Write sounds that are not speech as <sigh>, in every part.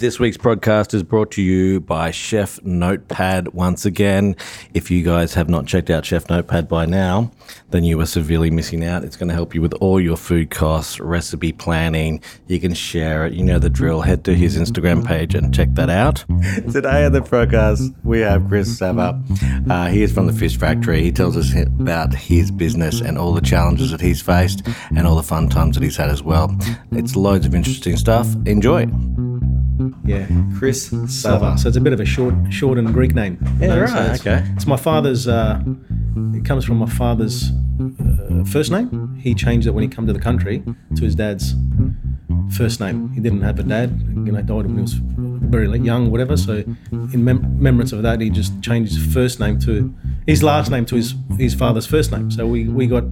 This week's podcast is brought to you by Chef Notepad once again. If you guys have not checked out Chef Notepad by now, then you are severely missing out. It's going to help you with all your food costs, recipe planning. You can share it. You know the drill. Head to his Instagram page and check that out. <laughs> Today on the podcast, we have Chris Savva. Uh, he is from the Fish Factory. He tells us about his business and all the challenges that he's faced and all the fun times that he's had as well. It's loads of interesting stuff. Enjoy. Yeah, Chris Savva. So it's a bit of a short, short and Greek name. Yeah, So right, it's, okay. It's my father's. Uh, it comes from my father's uh, first name. He changed it when he came to the country to his dad's first name. He didn't have a dad. You know, died when he was very young, whatever. So in mem- remembrance of that, he just changed his first name to his last name to his his father's first name. So we we got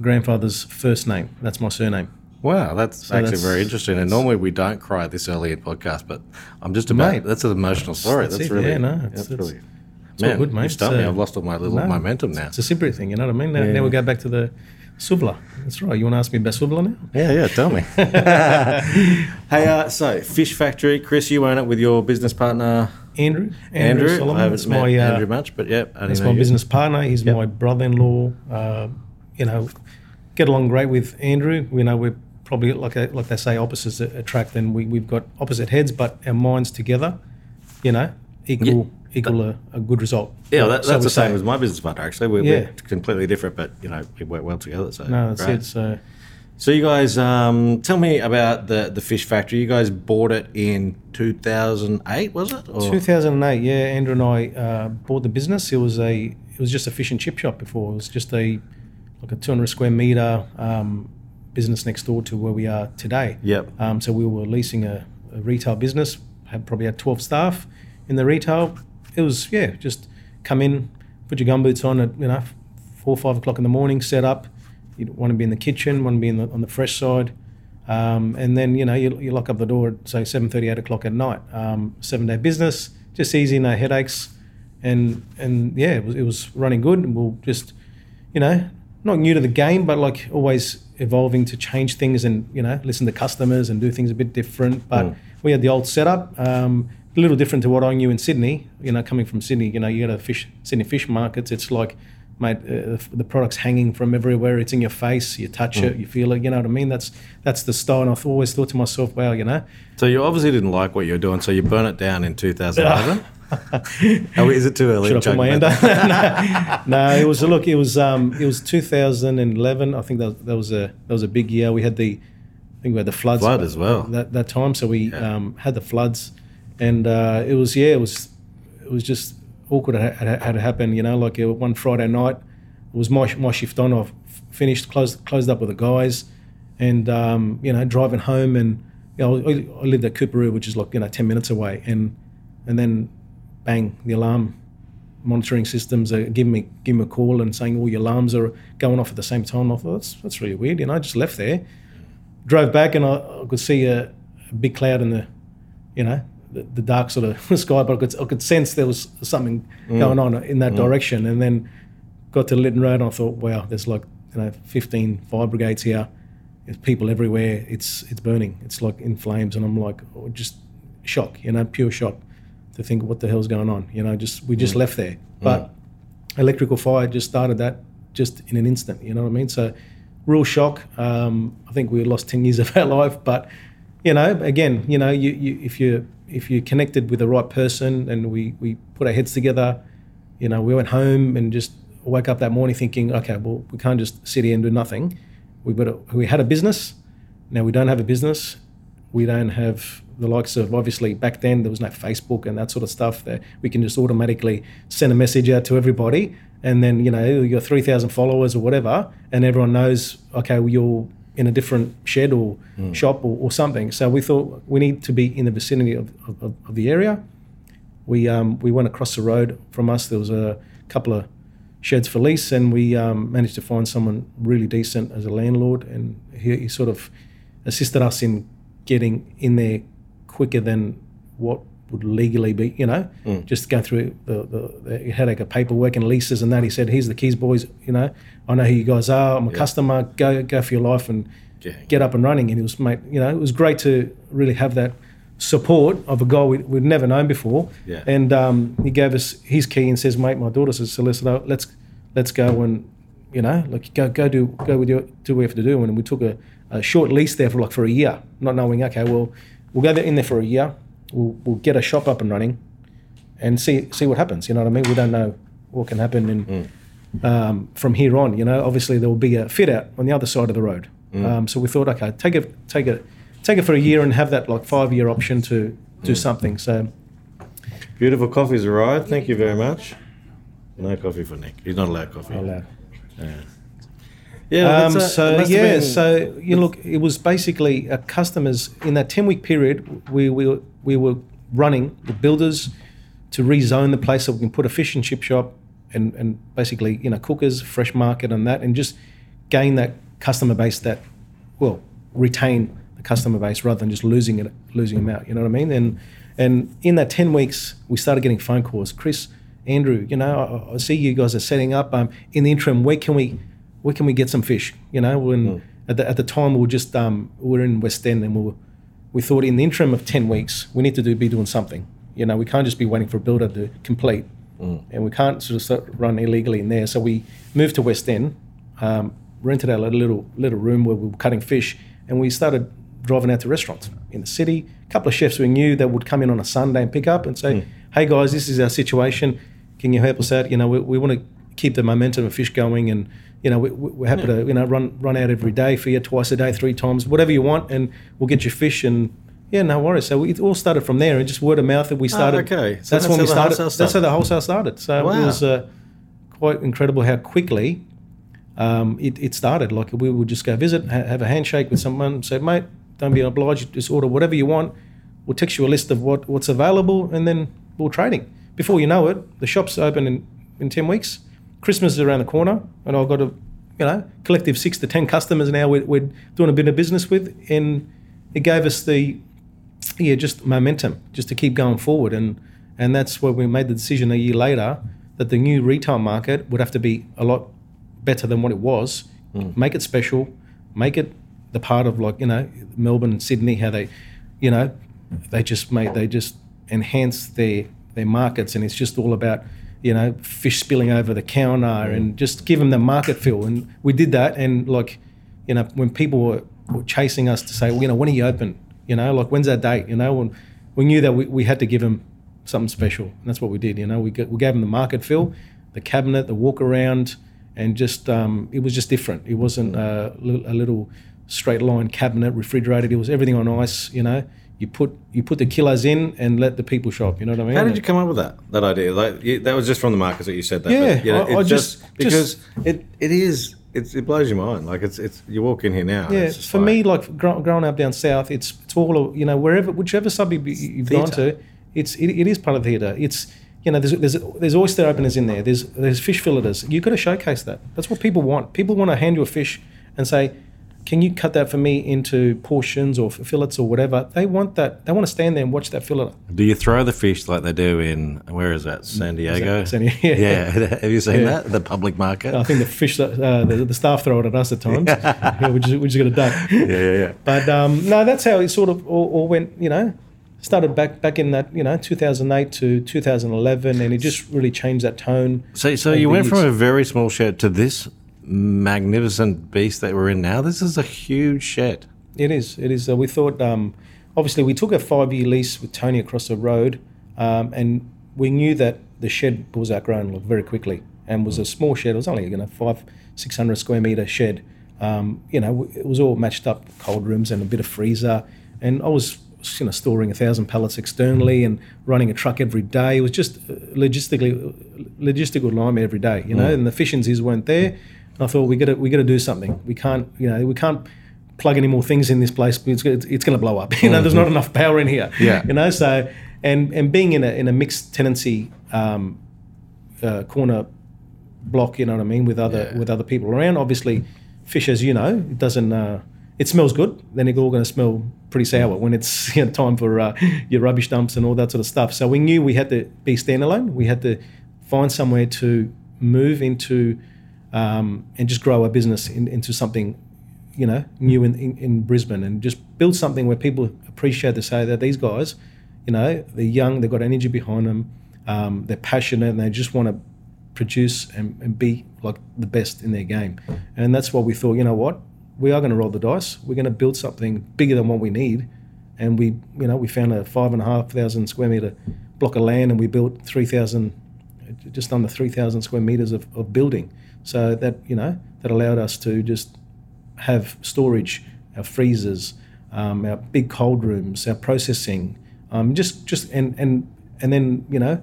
grandfather's first name. That's my surname. Wow, that's actually that's- very interesting. And normally we don't cry this early in podcast, but I'm just about. Mate, that's an emotional story. that's That's, really. Yeah, no, that's, it's- it's- really. all Man, good, mate. you stumped me. I've lost all my little no, momentum now. It's a Cypriot thing, you know what I mean? Now, now we go back to the souvla. That's right. You want to ask me about souvla now? Yeah, yeah. Tell me. <laughs> <laughs> hey, uh, so Fish Factory, Chris, you own it with your business partner Andrew. Andrew. Solomon. I haven't That's met my, uh, Andrew much, but yeah, That's my you. business partner. He's Yep. my brother-in-law. Uh, you know, get along great with Andrew. You know, we're probably like a, like they say, opposites attract. Then we we've got opposite heads, but our minds together, you know, equal equal a, a good result. Yeah, that, that's we the same say. as my business partner. Actually, we're, Yeah. we're completely different, but you know, we work well together. So No, that's great. it. So So you guys, um, tell me about the the fish factory. You guys bought it in 2008, was it? 2008, yeah. Andrew and I uh, bought the business. It was a it was just a fish and chip shop before. It was just a like a 200 square meter um, business next door to where we are today. Yep. Um, so we were leasing a, a retail business. Had probably had 12 staff in the retail. It was yeah, just come in, put your gumboots on at you know four five o'clock in the morning, set up. You want to be in the kitchen, want to be in the, on the fresh side. Um, and then you know you, you lock up the door at say 7:30, 8 o'clock at night. Um, seven day business, just easy, no headaches, and and yeah, it was, it was running good. And we'll just you know not new to the game, but like always evolving to change things and you know listen to customers and do things a bit different. But Mm. we had the old setup. Um, a little different to what I knew in Sydney. You know, coming from Sydney, you know, you go to fish Sydney fish markets. It's like, mate, uh, the, product's hanging from everywhere. It's in your face. You touch it, you feel it. You know what I mean? That's that's the style. And I've always thought to myself, wow, you know, So you obviously didn't like what you were doing, so you burn it down in 2011. <laughs> oh, is it too early? Should I put my hand up? <laughs> <laughs> no, no, it was look. It was um, it was 2011. I think that, that was a that was a big year. We had the, I think we had the floods. Flood as well. That that time, so we Yeah. um, had the floods, and uh, it was yeah, it was it was just awkward. It had, had, had to happen. You know, like one Friday night, it was my my shift on. I finished, closed closed up with the guys, and um, you know, driving home, and you know, I, I lived at Coorparoo, which is like you know 10 minutes away, and and then bang, the alarm monitoring systems are giving me giving me a call and saying all your alarms are going off at the same time. I thought that's that's really weird. You know, I just left there, drove back, and I, I could see a, a big cloud in the, you know, the, the dark sort of <laughs> sky, but I could I could sense there was something mm. going on in that mm. direction. And then got to Lytton Road, and I thought, wow, there's like you know 15 fire brigades here. There's people everywhere. It's it's burning. It's like in flames, and I'm like, oh, just shock. You know, pure shock to think what the hell's going on. You know, just we just left there, but electrical fire just started that just in an instant. You know what I mean? So real shock. Um, I think we lost ten years <laughs> of our life, but you know, again, you know, you, you if you if you're connected with the right person and we we put our heads together, you know, we went home and just woke up that morning thinking, okay, well, we can't just sit here and do nothing. We've got a, we had a business. Now we don't have a business. We don't have the likes of obviously back then there was no Facebook and that sort of stuff that we can just automatically send a message out to everybody. And then you know your 3000 followers or whatever and everyone knows okay well, you're in a different shed or shop or, or something. So we thought we need to be in the vicinity of, of, of the area. We um, we went across the road from us. There was a couple of sheds for lease, and we um, managed to find someone really decent as a landlord, and he, he sort of assisted us in getting in there quicker than what would legally be. You know, just go through the, the, the headache of paperwork and leases and that. He said, "Here's the keys, boys. You know, I know who you guys are. I'm a customer. Go go for your life and." Yeah. Get up and running, and it was, mate. You know, it was great to really have that support of a guy we, we'd never known before. Yeah. And um, he gave us his key and says, "Mate, my daughter says, solicitor, let's let's go and you know, like go go do go with your do what you have to do." And we took a, a short lease there for like for a year, not knowing, okay, well, we'll go there in there for a year. We'll we'll get a shop up and running, and see see what happens. You know what I mean? We don't know what can happen in. Um, from here on, you know, obviously there will be a fit out on the other side of the road. Um, so we thought, okay, take it, take it, take it for a year and have that like five year option to do something. So Beautiful coffee's arrived. Thank you very much. No coffee for Nick. He's not allowed coffee. I'll, uh, Yeah. Um, that's, uh, so it must have yeah, been- so you know, look, it was basically uh, customers in that ten week period. We we were, we were running the builders to rezone the place so we can put a fish and chip shop and and basically you know cookers, fresh market, and that, and just gain that customer base that well retain the customer base rather than just losing it losing them out. You know what I mean? And and in that ten weeks, we started getting phone calls. Chris, Andrew, you know, I, I see you guys are setting up. Um, in the interim, where can we where can we get some fish? You know, when at the at the time we were just um, we were in West End and we were, we thought in the interim of ten weeks we need to do be doing something. You know, we can't just be waiting for a builder to complete, and we can't sort of start run illegally in there. So we moved to West End, um, rented out a little little room where we were cutting fish, and we started driving out to restaurants in the city. A couple of chefs we knew that would come in on a Sunday and pick up and say, "Hey guys, this is our situation. Can you help us out? You know, we, we want to keep the momentum of fish going, and you know, we, we're happy to you know run run out every day for you, twice a day, three times, whatever you want, and we'll get you fish and." Yeah, no worries. So it all started from there, and just word of mouth that we started. Ah, okay. So that's, that's when how we the started. wholesale That's how started. the wholesale started. So it was uh, quite incredible how quickly um, it, it started. Like we would just go visit, ha- have a handshake with someone, say, mate, don't be obliged, just order whatever you want. We'll text you a list of what, what's available, and then we're trading. Before you know it, the shop's open in, in 10 weeks. Christmas is around the corner, and I've got a you know collective six to 10 customers now we're, we're doing a bit of business with, and it gave us the yeah, just momentum, just to keep going forward, and and that's where we made the decision a year later that the new retail market would have to be a lot better than what it was. Mm. Make it special, make it the part of like you know Melbourne and Sydney, how they, you know, they just made they just enhance their their markets, and it's just all about you know fish spilling over the counter and just give them the market feel, and we did that, and like you know, when people were, were chasing us to say, well, you know, when are you open? You know, like when's that date? You know, when we knew that we, we had to give them something special, and that's what we did. You know, we, g- we gave them the market feel, the cabinet, the walk around, and just um, it was just different. It wasn't uh, a little straight line cabinet, refrigerated. It was everything on ice. You know, you put you put the killers in and let the people shop. You know what I mean? How did you come up with that that idea? Like you, that was just from the markets that you said that. Yeah, but, you know, I- I it's just- because just- it it is it's, it blows your mind. Like it's it's you walk in here now. Yeah, it's for like- me, like grow, growing up down south, it's it's all you know wherever whichever suburb you- you've gone to, it's it, it is part of the theatre. It's you know there's there's there's oyster openers in there. There's there's fish filleters. You've got to showcase that. That's what people want. People want to hand you a fish and say, "Can you cut that for me into portions or fillets or whatever?" They want that. They want to stand there and watch that fillet. Do you throw the fish like they do in where is that San Diego? San Diego, <laughs> yeah. yeah. <laughs> Have you seen Yeah. that the public market? I think the fish that uh, the, the staff throw it at us at times. yeah, <laughs> we just we just got a duck. yeah, yeah, yeah. But um, no, that's how it sort of all, all went. You know, started back back in that you know 2008 to 2011, and it just really changed that tone. So, so you went from a very small shed to this magnificent beast that we're in now. This is a huge shed. It is. It is. Uh, we thought. Um, obviously, we took a five-year lease with Tony across the road, um, and we knew that the shed was outgrown very quickly, and was a small shed. It was only you know five, six hundred square meter shed. Um, you know, it was all matched up cold rooms and a bit of freezer, and I was you know storing a thousand pallets externally and running a truck every day. It was just uh, logistically logistical nightmare every day. You know, and the efficiencies weren't there. And I thought we got to we got to do something. We can't you know we can't plug any more things in this place, it's, it's, going to blow up. <laughs> You know, there's not enough power in here. Yeah. You know, so and and being in a in a mixed tenancy um, uh, corner block, you know what I mean, with other Yeah. with other people around. Obviously, fish, as you know, it doesn't. Uh, it smells good. Then it's all going to smell pretty sour when it's <laughs> you know, time for uh, your rubbish dumps and all that sort of stuff. So we knew we had to be standalone. We had to find somewhere to move into um, and just grow a business in, into something you know, new in, in, in Brisbane and just build something where people appreciate to say that these guys, you know, they're young, they've got energy behind them, um, they're passionate, and they just want to produce and, and be like the best in their game. And that's what we thought, you know what, we are going to roll the dice. We're going to build something bigger than what we need. And we, you know, we found a five and a half thousand square meter block of land, and we built three thousand, just under three thousand square meters of, of building. So that you know that allowed us to just have storage, our freezers, um, our big cold rooms, our processing, um, just just and and and then you know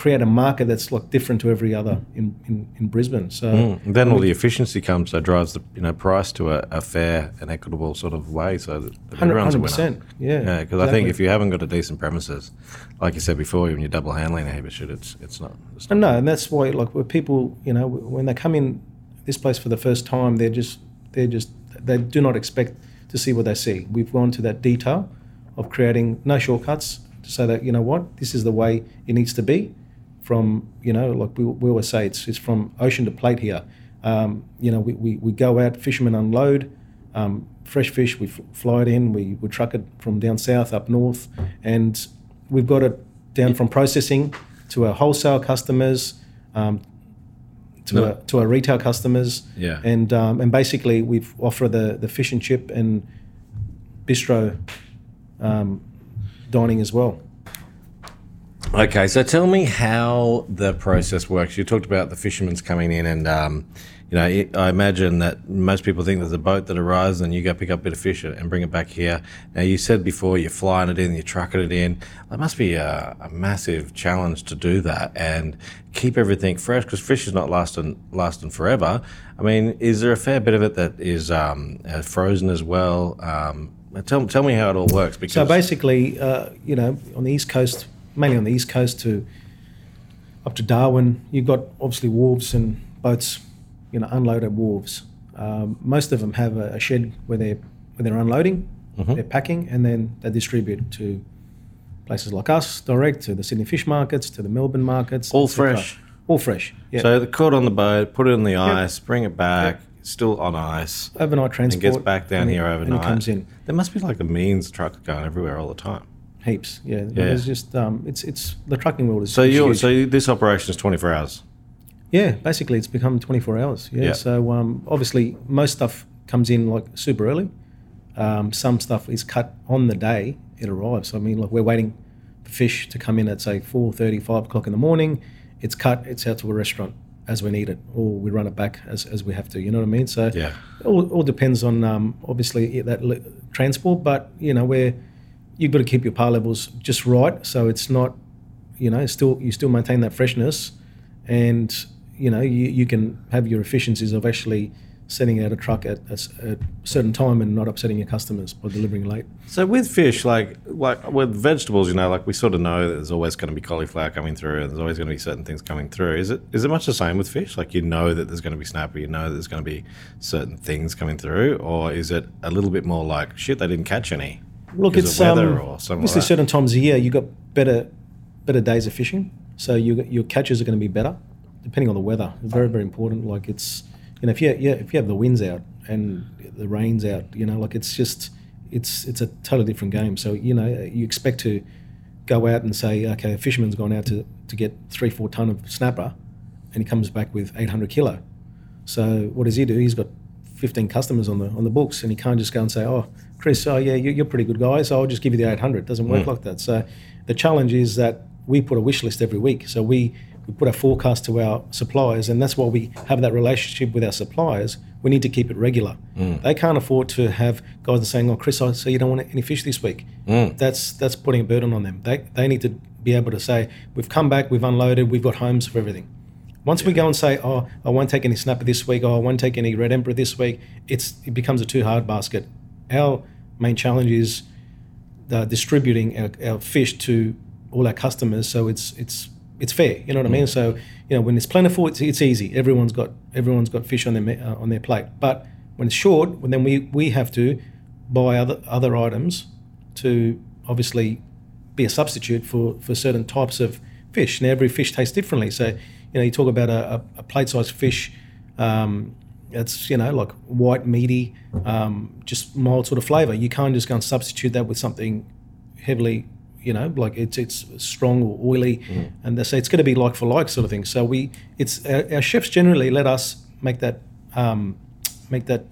create a market that's like different to every other in, in, in Brisbane. So mm. then all the efficiency comes that drives the you know price to a, a fair and equitable sort of way, so that, that everyone's 100%, a winner. Yeah, yeah. Because exactly. I think if you haven't got a decent premises, like you said before, when you're double handling a heap of shit, it's it's not. It's not and no, and that's why like where people you know when they come in this place for the first time, they're just they're just they do not expect to see what they see. We've gone to that detail of creating no shortcuts to say that you know what this is the way it needs to be from you know like we, we always say it's, it's from ocean to plate here. Um, you know we, we, we go out fishermen unload um, fresh fish we f- fly it in we, we truck it from down south up north and we've got it down from processing to our wholesale customers um, to, no. our, to our retail customers. Yeah. And um, and basically we offer the, the fish and chip and bistro um, dining as well Okay, so tell me how the process works. You talked about the fishermen's coming in, and um, you know, it, I imagine that most people think there's a boat that arrives, and you go pick up a bit of fish and bring it back here. Now, you said before you're flying it in, you're trucking it in. That must be a, a massive challenge to do that and keep everything fresh because fish is not lasting lasting forever. I mean, is there a fair bit of it that is um, uh, frozen as well? Um, tell tell me how it all works. Because so basically, uh, you know, on the east coast mainly on the east coast to up to Darwin. You've got obviously wharves and boats, you know, unloaded wharves. Um, most of them have a, a, shed where they're where they're unloading, mm-hmm. they're packing, and then they distribute to places like us, direct to the Sydney fish markets, to the Melbourne markets. All fresh. All fresh. Yeah. So they're caught on the boat, put it in the ice, yep. bring it back. Yep. Still on ice. Overnight transport. And gets back down here overnight. And it comes in. There must be like a means truck going everywhere all the time. Heaps, yeah. yeah. It's just um, it's it's the trucking world is so you so this operation is twenty four hours. Yeah, basically it's become twenty four hours. Yeah. yeah. So um, obviously most stuff comes in like super early. Um, some stuff is cut on the day it arrives. I mean, like we're waiting for fish to come in at say 4.30, 5 o'clock in the morning. It's cut. It's out to a restaurant as we need it, or we run it back as, as we have to. You know what I mean? So yeah, all, all depends on um, obviously that transport, but you know we're you've got to keep your par levels just right, so it's not, you know, still you still maintain that freshness, and you know you, you can have your efficiencies of actually sending out a truck at, a certain time and not upsetting your customers by delivering late. So with fish, like like with vegetables, you know, like we sort of know that there's always going to be cauliflower coming through, and there's always going to be certain things coming through. Is it is it much the same with fish? Like you know that there's going to be snapper, you know that there's going to be certain things coming through, or is it a little bit more like shit? They didn't catch any. Look, it's um, obviously like certain times a year you got better better days of fishing, so you, your catches are going to be better depending on the weather. It's very very important. Like it's you know if you yeah if you have the winds out and the rains out, you know like it's just it's it's a totally different game. So you know you expect to go out and say okay, a fisherman's gone out to to get three four ton of snapper, and he comes back with 800 kilo. So what does he do? He's got 15 customers on the on the books, and he can't just go and say, "Oh, Chris, oh yeah, you're a pretty good guy, so I'll just give you the 800." It doesn't work mm. like that. So the challenge is that we put a wish list every week. So we we put a forecast to our suppliers, and that's why we have that relationship with our suppliers. We need to keep it regular. Mm. They can't afford to have guys saying, "Oh, Chris, I see you don't want any fish this week." Mm. That's that's putting a burden on them. They they need to be able to say, "We've come back, we've unloaded, we've got homes for everything." Once yeah. we go and say, "Oh, I won't take any snapper this week," "Oh, I won't take any red emperor this week," it's it becomes a too hard basket. Our main challenge is uh, distributing our, our, fish to all our customers, so it's it's it's fair. You know what. I mean? Mm. So you know when it's plentiful, it's, it's easy. Everyone's got everyone's got fish on their uh, on their plate. But when it's short, well, then we we have to buy other other items to obviously be a substitute for for certain types of fish. Now every fish tastes differently, so you know, you talk about a, a plate-sized fish, um, it's you know like white meaty, um, just mild sort of flavour. You can't just go and substitute that with something heavily, you know, like it's it's strong or oily, Mm. and they say it's going to be like for like sort of thing. So we it's our, our chefs generally let us make that um, make that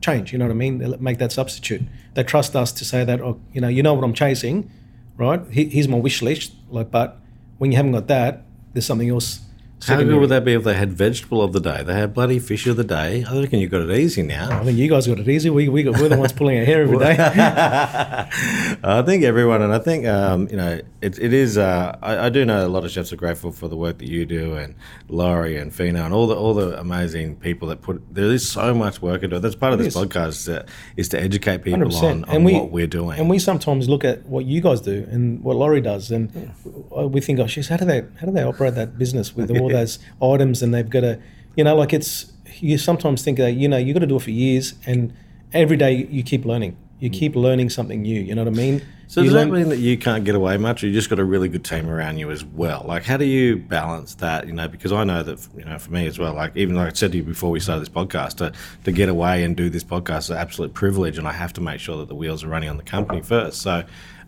change. You know what I mean? They Make that substitute. They trust us to say that, oh, you know, you know what I'm chasing, right? Here's my wish list. Like, but when you haven't got that, there's something else. How good would that be if they had vegetable of the day? They had bloody fish of the day. I reckon you've got it easy now. I think you guys got it easy. We, we got, we're the ones pulling our hair every day. <laughs> I think everyone, and I think um, you know, it, it is. Uh, I, I do know a lot of chefs are grateful for the work that you do, and Laurie and Fino, and all the all the amazing people that put. There is so much work into it. That's part of this is. podcast uh, is to educate people 100%. on, on what we're doing. And we sometimes look at what you guys do and what Laurie does, and we think, oh, she's how do they how do they operate that business with all those items, and they've got to, you know, like it's you sometimes think that you know you've got to do it for years, and every day you keep learning, you keep learning something new. You know what I mean? Mm. so You does that mean that you can't get away much, or you just got a really good team around you as well? Like, how do you balance that? You know, because I know that you know for me as well. Like, even like I said to you before we started this podcast, to to get away and do this podcast is an absolute privilege, and I have to make sure that the wheels are running on the company first. So.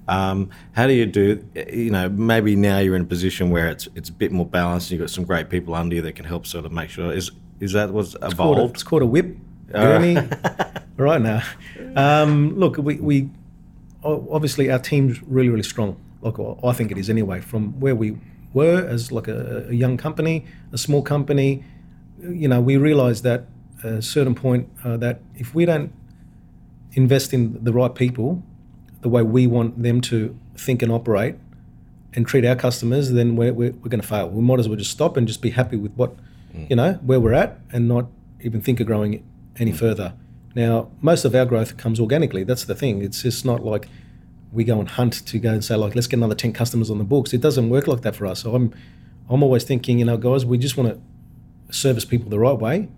Um, how do you do? You know, maybe now you're in a position where it's it's a bit more balanced. You've got some great people under you that can help sort of make sure. Is is that what's called a, evolved? it's called a whip gurney <laughs> right now. Um, look, we, we obviously our team's really really strong. Like I think it is anyway. From where we were as like a, a young company, a small company, you know, we realised that at a certain point uh, that if we don't invest in the right people, the way we want them to think and operate, and treat our customers, then we're, we're, we're going to fail. We might as well just stop and just be happy with what, mm. you know, where we're at and not even think of growing it any mm. further. Now, most of our growth comes organically. That's the thing. It's just not like we go and hunt to go and say, like, let's get another 10 customers on the books. It doesn't work like that for us. So I'm, I'm always thinking, you know, guys, we just want to service people the right way.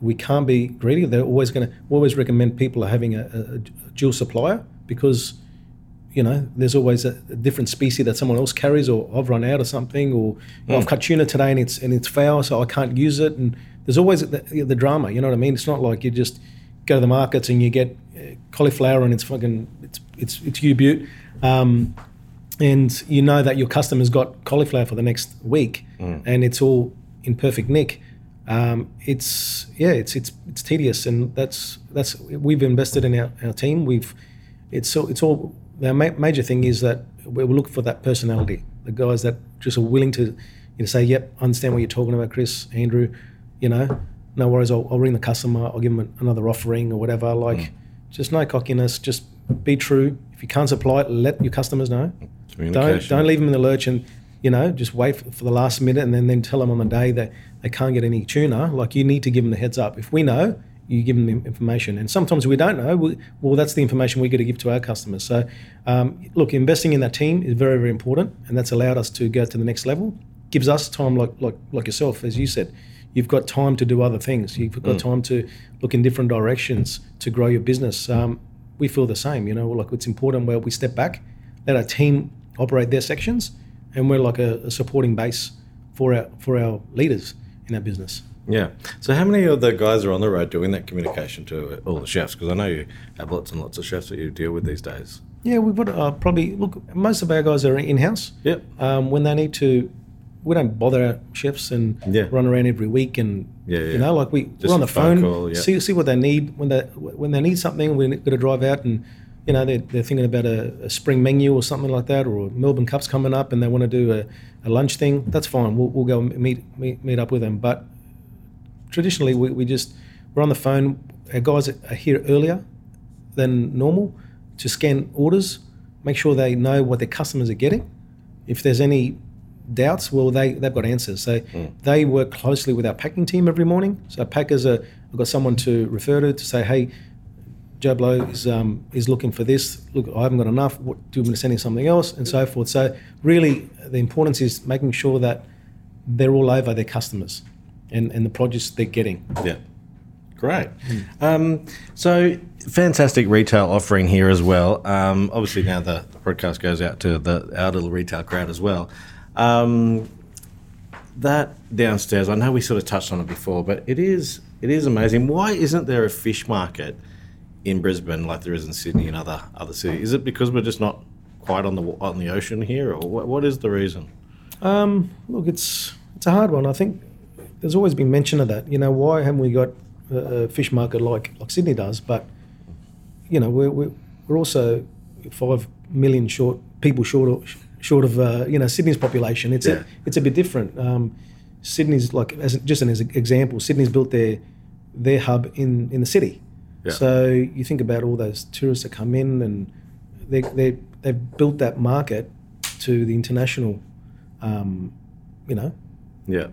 We can't be greedy. They're always going to, always recommend people are having a, a, a dual supplier because you know, there's always a, a different species that someone else carries, or I've run out of something, or Mm. I've cut tuna today and it's and it's foul, so I can't use it. And there's always the, the drama. You know what I mean? It's not like you just go to the markets and you get uh, cauliflower and it's fucking it's it's it's U-Butte, um, and you know that your customer's got cauliflower for the next week, Mm. and it's all in perfect nick. Um, it's yeah, it's it's it's tedious, and that's that's we've invested in our, our team. We've it's so it's all the ma- major thing is that we look for that personality, the guys that just are willing to, you know, say, "Yep, I understand what you're talking about, Chris, Andrew." You know, no worries. I'll, I'll ring the customer. I'll give them another offering or whatever. Like, mm. just no cockiness. Just be true. If you can't supply it, let your customers know. Don't don't leave them in the lurch and you know just wait for, for the last minute and then then tell them on the day that they can't get any tuna. Like you need to give them the heads up. If we know, you give them the information. And sometimes we don't know. We, well, that's the information we got to give to our customers. So um, look, investing in that team is very very important, and that's allowed us to go to the next level. Gives us time, like like like yourself, as you said. You've got time to do other things. You've got time to look in different directions to grow your business. Um, we feel the same. You know, like it's important where we step back, let our team operate their sections, and we're like a, a supporting base for our for our leaders in our business. Yeah. So, how many of the guys are on the road doing that communication to all the chefs? Because I know you have lots and lots of chefs that you deal with these days. Yeah, we've got uh, probably look. Most of our guys are in house. Yep. Um, when they need to, we don't bother our chefs and Yeah. run around every week and Yeah, yeah. you know like we Just we're on the phone phone, call, yeah. see see what they need when they when they need something. We're going to drive out and you know they're, they're thinking about a, a spring menu or something like that, or Melbourne Cup's coming up and they want to do a, a lunch thing. That's fine. We'll, we'll go meet, meet meet up with them. But traditionally, we, we just we're on the phone. Our guys are here earlier than normal to scan orders, make sure they know what their customers are getting. If there's any doubts, well, they, they've got answers. So they work closely with our packing team every morning. So packers are, I've got someone to refer to to say, hey, Joe Blow is, um, is looking for this. Look, I haven't got enough. What, do you want to send him something else? And so forth. So really, the importance is making sure that they're all over their customers and, and the produce they're getting. Yeah. Great. Um, so, fantastic retail offering here as well. Um, obviously, now the podcast goes out to the our little retail crowd as well. Um, that downstairs, I know we sort of touched on it before, but it is It is amazing. Why isn't there a fish market in Brisbane like there is in Sydney and other other cities? Is it because we're just not quite on the on the ocean here, or what, what is the reason? Um, look, it's it's a hard one. I think there's always been mention of that. You know, why haven't we got a, fish market like like Sydney does? But you know, we're we're, we're also five million short people short of short of uh, you know Sydney's population. It's Yeah. a it's a bit different. Um, Sydney's like as just an an example. Sydney's built their their hub in in the city. Yeah. So you think about all those tourists that come in, and they they they've built that market to the international, um, you know, Yeah,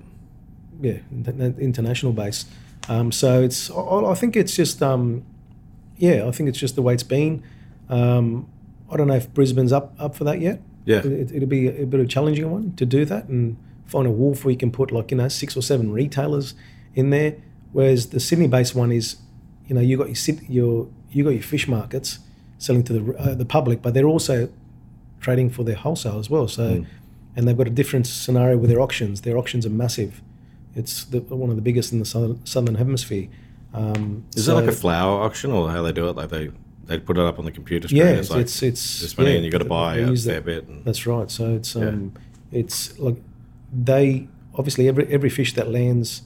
yeah, international base. Um, so it's I, I think it's just um, yeah, I think it's just the way it's been. Um, I don't know if Brisbane's up up for that yet. Yeah. it, it'll be a, bit of a challenging one to do that and find a wharf where you can put like you know six or seven retailers in there. Whereas the Sydney-based one is, you know, you got your your you got your fish markets selling to the uh, the public, but they're also trading for their wholesale as well. So, and they've got a different scenario with their auctions. Their auctions are massive. It's the, one of the biggest in the southern, southern hemisphere. Um, is so- it like a flower auction or how they do it? Like they they put it up on the computer screen. Yeah, it's it's like it's, it's this many, yeah, and you got to buy a fair that. bit. And, That's right. So it's Yeah. um, it's like they obviously every every fish that lands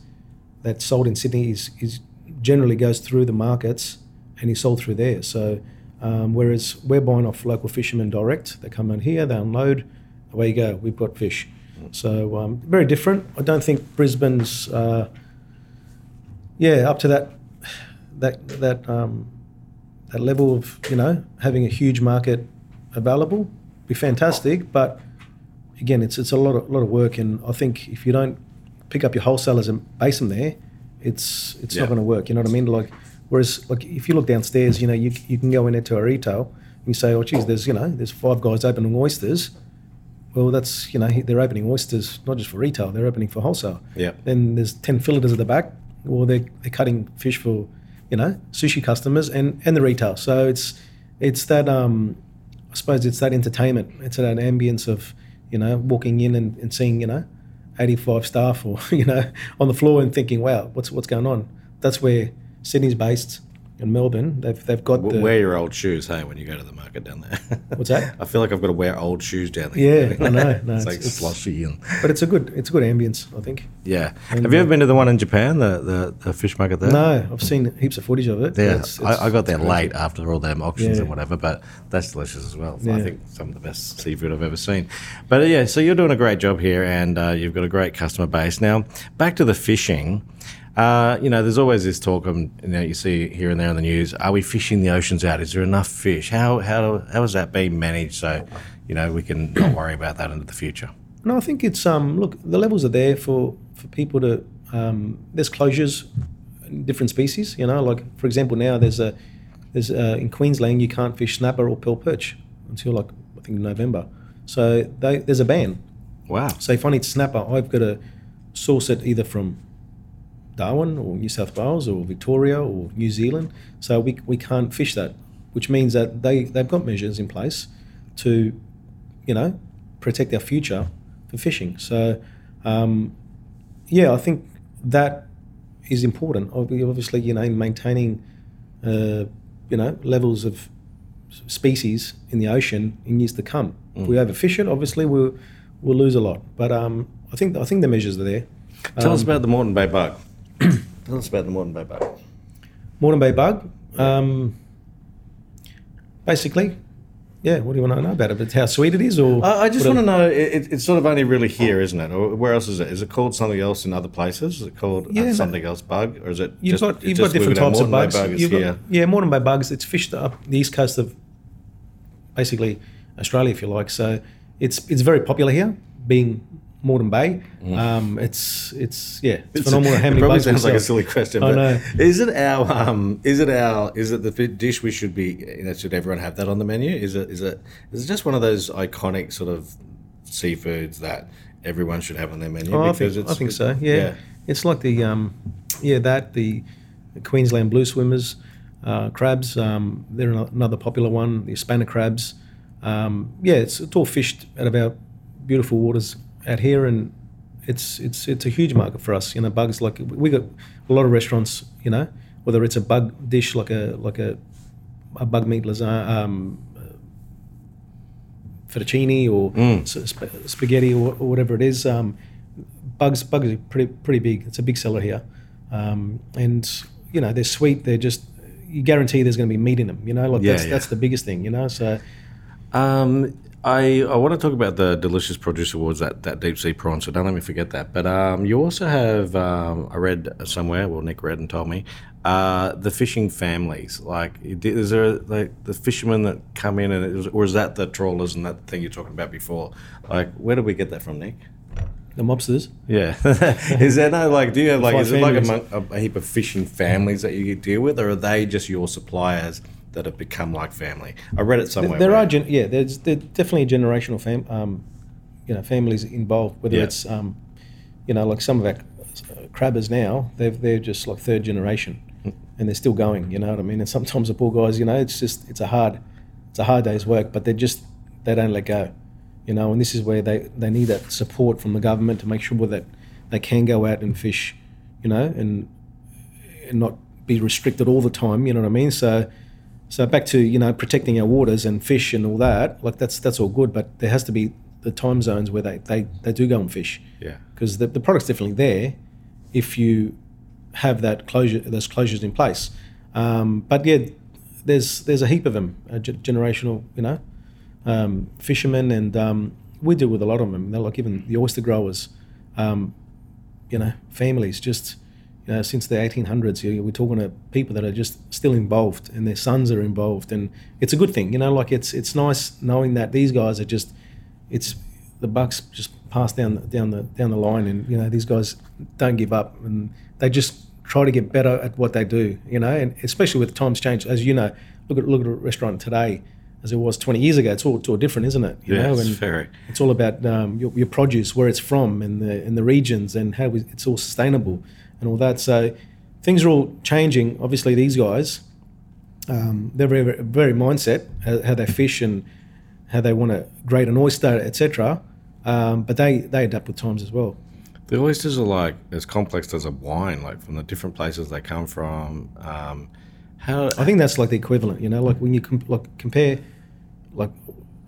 that's sold in Sydney is is generally goes through the markets and is sold through there. So um, whereas we're buying off local fishermen direct, they come in here, they unload, away you go. We've got fish. So um, very different. I don't think Brisbane's uh, yeah up to that that that um, that level of you know having a huge market available be fantastic but again it's it's a lot of lot of work and I think if you don't pick up your wholesalers and base them there it's it's Yeah. not going to work you know what I mean like whereas like if you look downstairs you know you, you can go in into a retail and you say oh geez there's you know there's five guys opening oysters well that's you know they're opening oysters not just for retail they're opening for wholesale. Yeah, then there's 10 filleters at the back or they're, they're cutting fish for you know sushi customers and and the retail. So it's it's that um i suppose it's that entertainment. It's that ambience of you know walking in and, and seeing you know 85 staff or <laughs> you know on the floor and thinking wow what's what's going on? That's where sydney's based and melbourne they've, they've got the wear your old shoes, hey, when you go to the market down there. <laughs> What's that? I feel like I've got to wear old shoes down there. Yeah, I know, <laughs> no, it's it's- like it's- slushy and but it's a good it's a good ambience i think yeah. And, Have you uh, ever been to the one in Japan, the the, the fish market there? no i've seen heaps of footage of it Yeah, It's- I, I got there late crazy. after all them auctions Yeah. and whatever, but that's delicious as well. I think some of the best seafood I've ever seen. But uh, yeah, so you're doing a great job here, and uh, you've got a great customer base. Now, back to the fishing. Uh, you know, there's always this talk. Um, you know, you see here and there in the news. Are we fishing the oceans out? Is there enough fish? How how how is that being managed so you know we can not <coughs> worry about that into the future? No, I think it's um look the levels are there for for people to um there's closures in different species you know like for example now there's a there's uh, in Queensland you can't fish snapper or pearl perch until like I think November so they, there's a ban Wow. so if I need snapper I've got to source it either from Darwin or New South Wales or Victoria or New Zealand so we, we can't fish that which means that they they've got measures in place to you know protect our future for fishing. So, um, yeah, I think that is important. Obviously, you know, maintaining, uh, you know, levels of species in the ocean in years to come. If we overfish it, obviously we'll we'll lose a lot. But um, I think I think the measures are there. Tell us Um, about the Moreton Bay bug. Tell us about the Moreton Bay bug. Moreton Bay bug. Um, basically, yeah. What do you want to know about it? But how sweet it is, or I, I just want to know. It, it- it's sort of only really here, isn't it? Or where else is it? Is it called something else in other places? Is it called uh, Yeah, no. something else bug, or is it? You've just, got you've got different types of bugs. Bug You've got- yeah, Moreton Bay bugs. It's fished up the east coast of basically Australia, if you like. So it's it's very popular here, being Moreton Bay. Um, it's it's yeah, it's, It's- phenomenal how many probably bugs sounds like a silly question, I but know. is it our um, is it our is it the fi- dish we should be? You know, should everyone have that on the menu? Is it is it is it just one of those iconic sort of seafoods that everyone should have on their menu? Oh, I think, I think so. Yeah. it's like the um, yeah that the, the Queensland blue swimmers, uh, crabs. Um, they're ano- another popular one. The Hispanic crabs. Um, yeah, it's, it's all fished out of our beautiful waters out here, and it's it's it's a huge market for us. You know, bugs like we got a lot of restaurants. You know, whether it's a bug dish like a like a a bug meat lasagna, um, fettuccine or Mm. sp- spaghetti or, or whatever it is. Um, bugs bugs are pretty pretty big. It's a big seller here, um, and you know they're sweet. They're just you guarantee there's going to be meat in them. You know, like Yeah, that's yeah. that's the biggest thing. You know, so Um, I I want to talk about the Delicious Produce Awards, that, that deep sea prawn. So don't let me forget that. But um, you also have um, I read somewhere. Well, Nick read and told me uh, the fishing families. Like, is there like the fishermen that come in, and it was, or is that the trawlers and that thing you're talking about before? Like, where did we get that from, Nick? the mobsters. Yeah, <laughs> is there no like? Do you have like? Is it like a, families. mon- a, a heap of fishing families that you deal with, or are they just your suppliers that have become like family? I read it somewhere. There where- are, gen- yeah, there's, there's definitely generational fam- um, you know, families involved. Whether Yeah. it's, um, you know, like some of our uh, crabbers now, they've they're just like third generation, and they're still going. You know what I mean? And sometimes the poor guys, you know, it's just it's a hard, it's a hard day's work, but they just they don't let go. You know, and this is where they they need that support from the government to make sure that they can go out and fish, you know, and and not be restricted all the time. You know what I mean? So. So back to you know protecting our waters and fish and all that, like that's that's all good, but there has to be the time zones where they, they, they do go and fish Yeah. because the, the product's definitely there if you have that closure those closures in place. Um, but yeah, there's there's a heap of them, uh, ge- generational, you know, um, fishermen, and um, we deal with a lot of them. They're like even the oyster growers, um, you know, families just. You know, since the 1800s, you- know, we're talking to people that are just still involved, and their sons are involved, and it's a good thing. You know, like it's it's nice knowing that these guys are just, it's the bucks just pass down the, down the down the line, and you know these guys don't give up, and they just try to get better at what they do. You know, and especially with times change, as you know, look at look at a restaurant today as it was 20 years ago. It's all, it's all different, isn't it? You Yeah, know, it's and very. it's all about um, your, your produce, where it's from, and the and the regions, and how we, it's all sustainable and all that. So things are all changing. Obviously, these guys, um, they're very very, very mindset how, how they fish and how they want to grade an oyster, etc. Um, but they they adapt with times as well. The oysters are like as complex as a wine, like from the different places they come from. Um, how I think that's like the equivalent, you know, like when you com- like compare like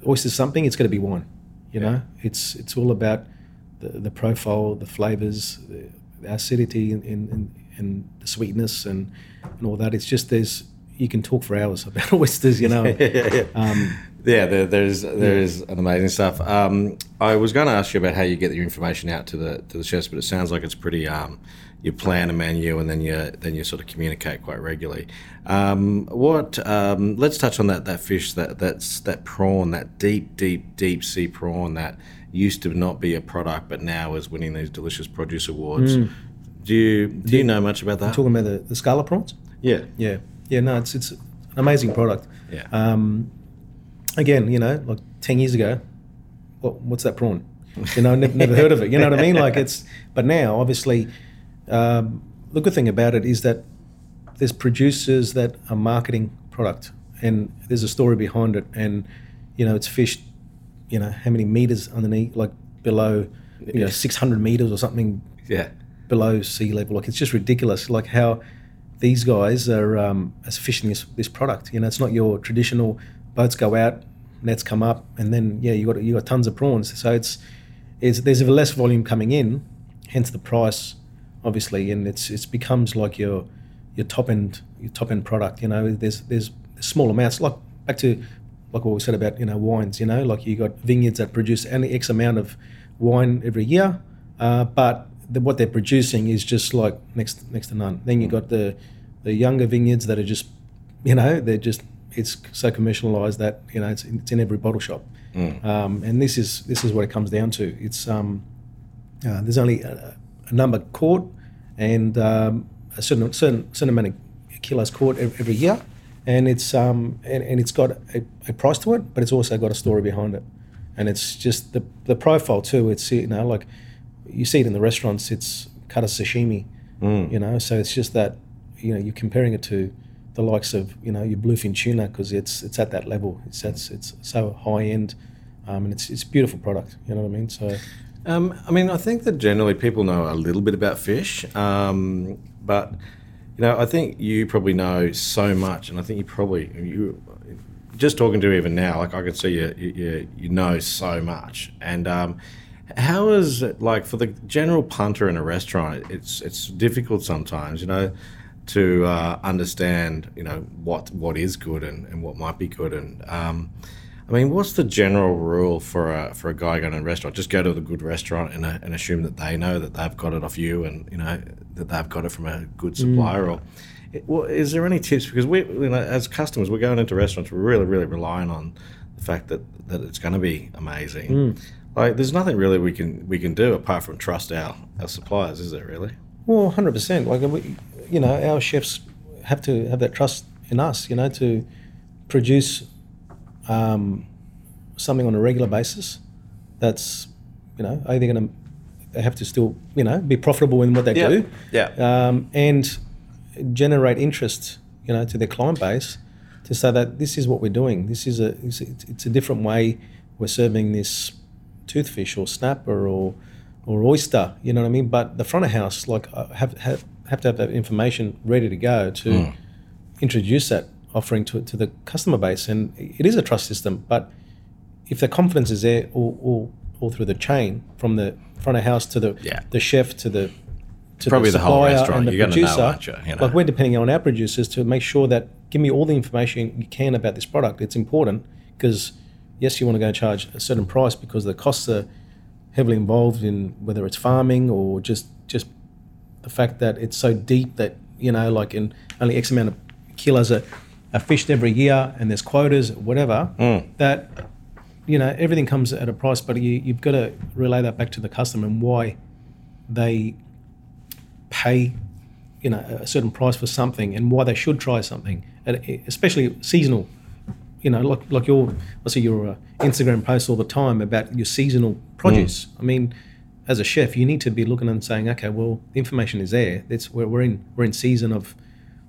oysters something, it's going to be wine. You know, it's it's all about the, the profile, the flavors, the, the acidity, and, and, and, and the sweetness, and, and all that. It's just there's you can talk for hours about <laughs> oysters, you know. <laughs> um, yeah, there, there's there's an amazing stuff. Um, I was going to ask you about how you get your information out to the to the chefs, but it sounds like it's pretty. Um, you plan a menu and then you then you sort of communicate quite regularly. Um, what? Um, let's touch on that that fish that that's that prawn that deep deep deep sea prawn that used to not be a product but now is winning these delicious produce awards. Do you do you know much about that? talking about the, the scarlet prawns. Yeah, Yeah, yeah. No, it's it's an amazing product. yeah. Um, again, you know, like ten years ago, what, what's that prawn? You know, never, never heard of it. You know what I mean? Like it's, but now obviously, um, the good thing about it is that there's producers that are marketing product, and there's a story behind it, and you know, it's fished, you know, how many meters underneath, like below, you know, 600 meters or something yeah. below sea level. Like it's just ridiculous. Like how these guys are um, as fishing this this product. You know, it's not your traditional boats go out, nets come up, and then yeah, you got you got tons of prawns. So it's it's there's less volume coming in, hence the price, obviously, and it's it's becomes like your your top end your top end product. You know, there's there's small amounts. Like back to like what we said about you know wines. You know, like you got vineyards that produce only X amount of wine every year, uh, but the, what they're producing is just like next next to none. Then you got the the younger vineyards that are just you know they're just it's so commercialized that you know it's, it's in every bottle shop. Um, and this is this is what it comes down to. It's um, uh, there's only a, a number caught and um, a certain certain certain amount of kilos caught ev- every year, and it's um and, and it's got a, a price to it, but it's also got a story behind it, and it's just the the profile too. It's you know like you see it in the restaurants. It's cut as sashimi, you know. So it's just that you know you're comparing it to the likes of you know your bluefin tuna because it's it's at that level. It's that's it's so high end, um, and it's it's a beautiful product. You know what I mean? So Um, I mean, I think that generally people know a little bit about fish, um, but you know, I think you probably know so much, and I think you probably you just talking to you even now, like I can see you you, you know so much. And um, how is it like for the general punter in a restaurant? It's it's difficult sometimes, you know, to uh, understand you know what what is good and, and what might be good and. Um, I mean, what's the general rule for a for a guy going to a restaurant? Just go to the good restaurant and, uh, and assume that they know that they've got it off you, and you know that they've got it from a good supplier. Mm. Or, well, is there any tips? Because we, you know, as customers, we're going into restaurants, we're really, really relying on the fact that, that it's going to be amazing. Mm. Like, there's nothing really we can we can do apart from trust our, our suppliers, is there really? Well, hundred percent. Like, we, you know, our chefs have to have that trust in us, you know, to produce um, something on a regular basis that's you know are they going to they have to still you know be profitable in what they yeah. do yeah um, and generate interest you know to their client base to say that this is what we're doing this is a it's, it's a different way we're serving this toothfish or snapper or or oyster you know what I mean but the front of house like have have, have to have that information ready to go to mm. introduce that offering to, to the customer base. And it is a trust system, but if the confidence is there all, all, all through the chain, from the front of house to the yeah. the chef to the to probably the, the whole restaurant, and the you're producer, know, you? You know? like we're depending on our producers to make sure that give me all the information you can about this product. It's important because yes, you want to go charge a certain price because the costs are heavily involved in whether it's farming or just just the fact that it's so deep that you know like in only X amount of kilos are are fished every year and there's quotas, whatever, mm. that you know everything comes at a price, but you, you've got to relay that back to the customer and why they pay you know a certain price for something and why they should try something, and especially seasonal. You know, like like your I see your uh, Instagram posts all the time about your seasonal produce. Mm. I mean, as a chef, you need to be looking and saying, okay, well, the information is there. It's we're, we're in we're in season of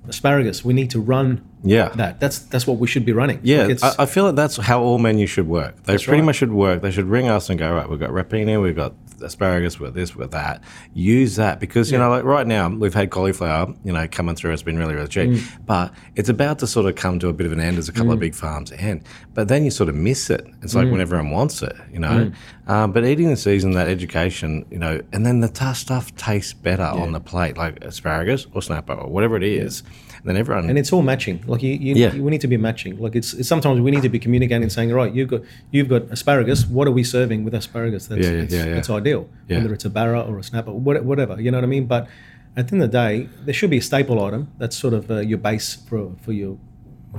asparagus. We need to run yeah. that. That's that's what we should be running. Yeah, like I, I, feel like that's how all menus should work. They pretty right. much should work. They should ring us and go, right, we've got rapini, we've got asparagus, we've got this, we've got that. Use that because, you yeah. know, like right now we've had cauliflower, you know, coming through. It's been really, really cheap. Mm. But it's about to sort of come to a bit of an end as a couple mm. of big farms end. But then you sort of miss it. It's like mm. when everyone wants it, you know. Mm. Um, but eating the season, that education, you know, and then the tough stuff tastes better yeah. on the plate, like asparagus or snapper or whatever it is. Yeah then everyone and it's all matching. Like you, you, yeah. we need to be matching. Like it's, it's, sometimes we need to be communicating, and saying, right, you've got you've got asparagus. What are we serving with asparagus? That's yeah, yeah, it's, yeah, yeah. it's ideal. Whether it's a barra or a snapper, whatever. You know what I mean? But at the end of the day, there should be a staple item that's sort of uh, your base for for your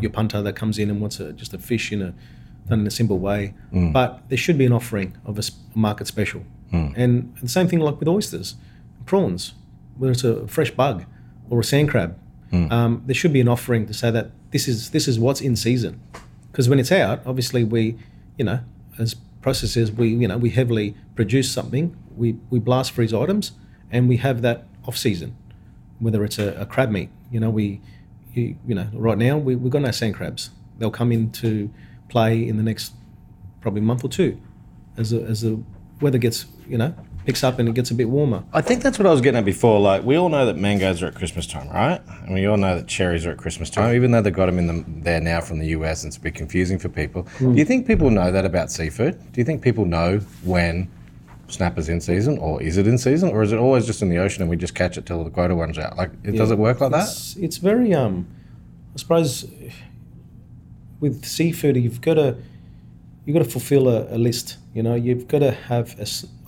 your punter that comes in and wants a, just a fish in a done in a simple way. Mm. But there should be an offering of a market special. Mm. And the same thing like with oysters, prawns, whether it's a fresh bug or a sand crab Mm. Um, there should be an offering to say that this is this is what's in season, because when it's out, obviously we, you know, as processors, we you know we heavily produce something, we we blast freeze items, and we have that off season, whether it's a, a crab meat, you know we, you, you know right now we we've got no sand crabs. They'll come into play in the next probably month or two, as the, as the weather gets you know picks up and it gets a bit warmer. I think that's what I was getting at before. Like we all know that mangoes are at Christmas time, right? And we all know that cherries are at Christmas time, even though they've got them in the, there now from the US, and it's a bit confusing for people. Mm. Do you think people know that about seafood? Do you think people know when snapper's in season, or is it in season, or is it always just in the ocean and we just catch it till the quota runs out? Like, it, yeah, does it work like it's, that? It's very, um, I suppose, with seafood, you've got to you've got to fulfill a, a list. You know, you've got to have a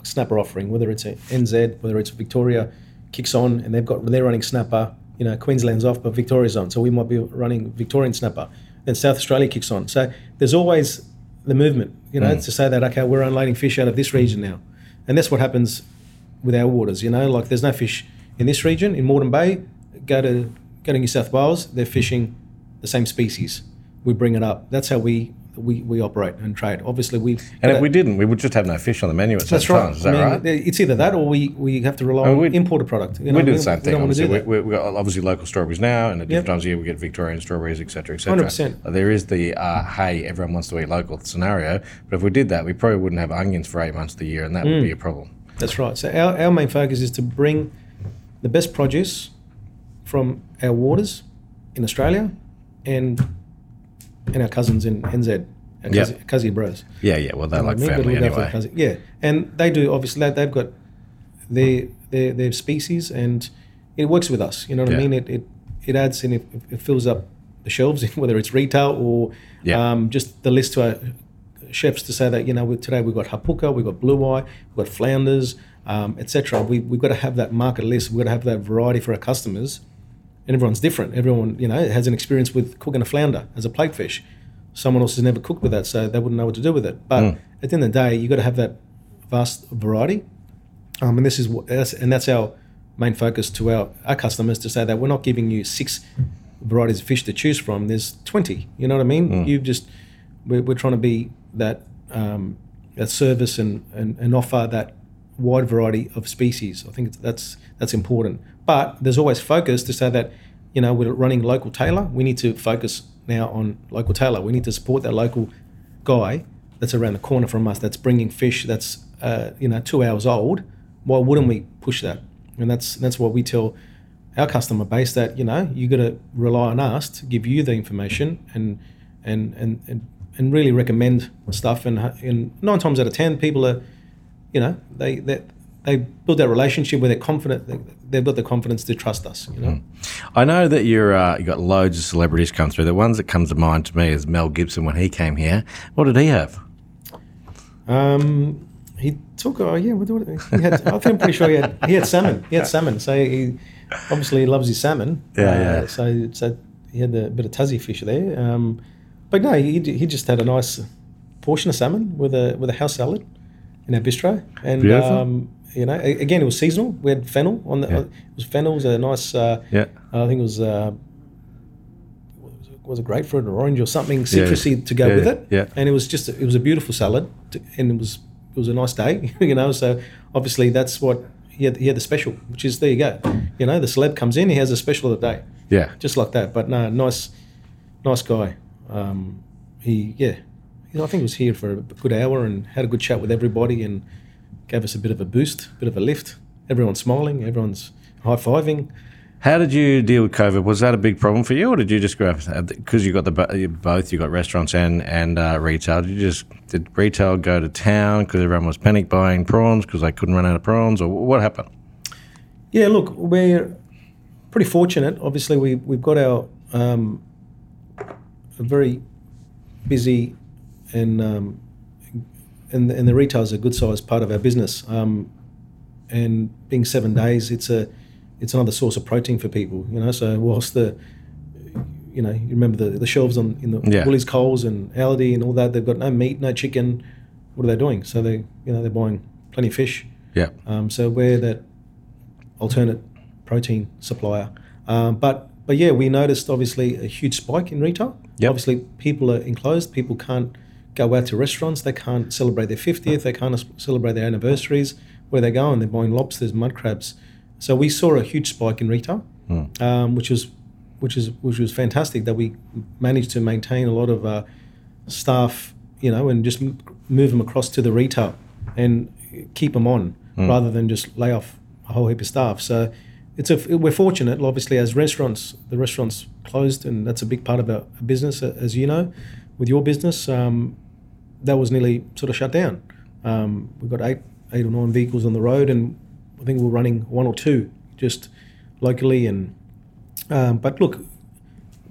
snapper offering, whether it's a NZ, whether it's Victoria kicks on and they've got they're running snapper. You know, Queensland's off, but Victoria's on, so we might be running Victorian snapper. Then South Australia kicks on. So there's always the movement. You know, mm. to say that okay, we're unloading fish out of this region now, and that's what happens with our waters. You know, like there's no fish in this region in Moreton Bay. Go to go to New South Wales, they're fishing the same species. We bring it up. That's how we we, we operate and trade. Obviously, we and if we didn't, we would just have no fish on the menu at that's right. times. Is that I mean, right? It's either that or we, we have to rely on imported product. You know, we do the same we, thing. We obviously, we, we, got obviously local strawberries now, and at different yep. times of year we get Victorian strawberries, etc., etc. Hundred percent. There is the uh, hey, everyone wants to eat local scenario, but if we did that, we probably wouldn't have onions for eight months of the year, and that mm. would be a problem. That's right. So our, our main focus is to bring the best produce from our waters in Australia and and our cousins in NZ, our Yeah. Cuzzy, Cuzzy bros. Yeah, yeah. Well, they're You know like what I mean? family anyway. cousin- Yeah, and they do obviously. They, they've got their their their species, and it works with us. You know what Yeah. I mean? It it it adds and it, it fills up the shelves, <laughs> whether it's retail or Yeah. um, just the list to our chefs to say that you know we, today we've got hapuka, we've got blue eye, we've got flounders, um, etc. We we've got to have that market list. We've got to have that variety for our customers. And everyone's different. Everyone, you know, has an experience with cooking a flounder as a plate fish. Someone else has never cooked with that, so they wouldn't know what to do with it. But Mm. at the end of the day, you've got to have that vast variety, um, and this is what that's, and that's our main focus to our, our customers to say that we're not giving you six varieties of fish to choose from. There's twenty. You know what I mean? You've just we're, we're trying to be that um, that service and, and and offer that wide variety of species. I think that's that's important. But there's always focus to say that you know we're running local tailor. We need to focus now on local tailor. We need to support that local guy that's around the corner from us that's bringing fish that's uh, you know two hours old. Why wouldn't we push that? And that's that's what we tell our customer base that you know you got to rely on us to give you the information and and and and, and really recommend stuff. And, and nine times out of ten, people are you know they they they build that relationship where they're confident. They, they've got the confidence to trust us. You know. I know that you're uh, you got loads of celebrities come through. The ones that comes to mind to me is Mel Gibson when he came here. What did he have? Um, he took. Oh yeah, what, what, he had. I think I'm pretty sure he had. He had salmon. He had salmon. So he obviously he loves his salmon. Yeah, Uh, yeah. So so he had a bit of Tassie fish there. Um, but no, he he just had a nice portion of salmon with a with a house salad in our bistro. And Beautiful. um, you know, again, it was seasonal. We had fennel on the. Yeah. It was fennel. Was a nice. Uh, Yeah. I think it was. Uh, was it- grapefruit or orange or something citrusy to go Yeah, with it? yeah. And it was just it was a beautiful salad, to, and it was it was a nice day, <laughs> you know. So obviously that's what he had. He had the special, which is there you go. You know, the celeb comes in, he has a special of the day, Yeah. just like that. But no, nice, nice guy. Um, he yeah, I think he was here for a good hour and had a good chat with everybody and gave us a bit of a boost, bit of a lift. Everyone's smiling, everyone's high fiving. How did you deal with COVID? Was that a big problem for you, or did you just grab because you got the both? You got restaurants and and uh, retail. Did you just did retail go to town because everyone was panic buying prawns because they couldn't run out of prawns, or what happened? Yeah, look, we're pretty fortunate. Obviously, we we've got our um, a very busy and um, and and the retail is a good sized part of our business. Um, and being seven days, it's a it's another source of protein for people. You know, so whilst the you know you remember the, the shelves on in the Yeah. Woolies, Coles, and Aldi and all that, they've got no meat, no chicken. What are they doing? So they you know they're buying plenty of fish. Yeah, Um, so we're that alternate protein supplier. Um, but but yeah, we noticed obviously a huge spike in retail. Yep. Obviously, people are enclosed. People can't go out to restaurants. They can't celebrate their fiftieth. They can't celebrate their anniversaries. Where they're going? They're buying lobsters, mud crabs. So we saw a huge spike in retail, um, which was which is which was fantastic. That we managed to maintain a lot of uh, staff, you know, and just m- move them across to the retail and keep them on rather than just lay off a whole heap of staff. So it's a we're fortunate, obviously, as restaurants. The restaurants closed, and that's a big part of our business, as you know, with your business. Um, that was nearly sort of shut down. Um, we've got eight, eight or nine vehicles on the road, and I think we're running one or two just locally. And um, but look,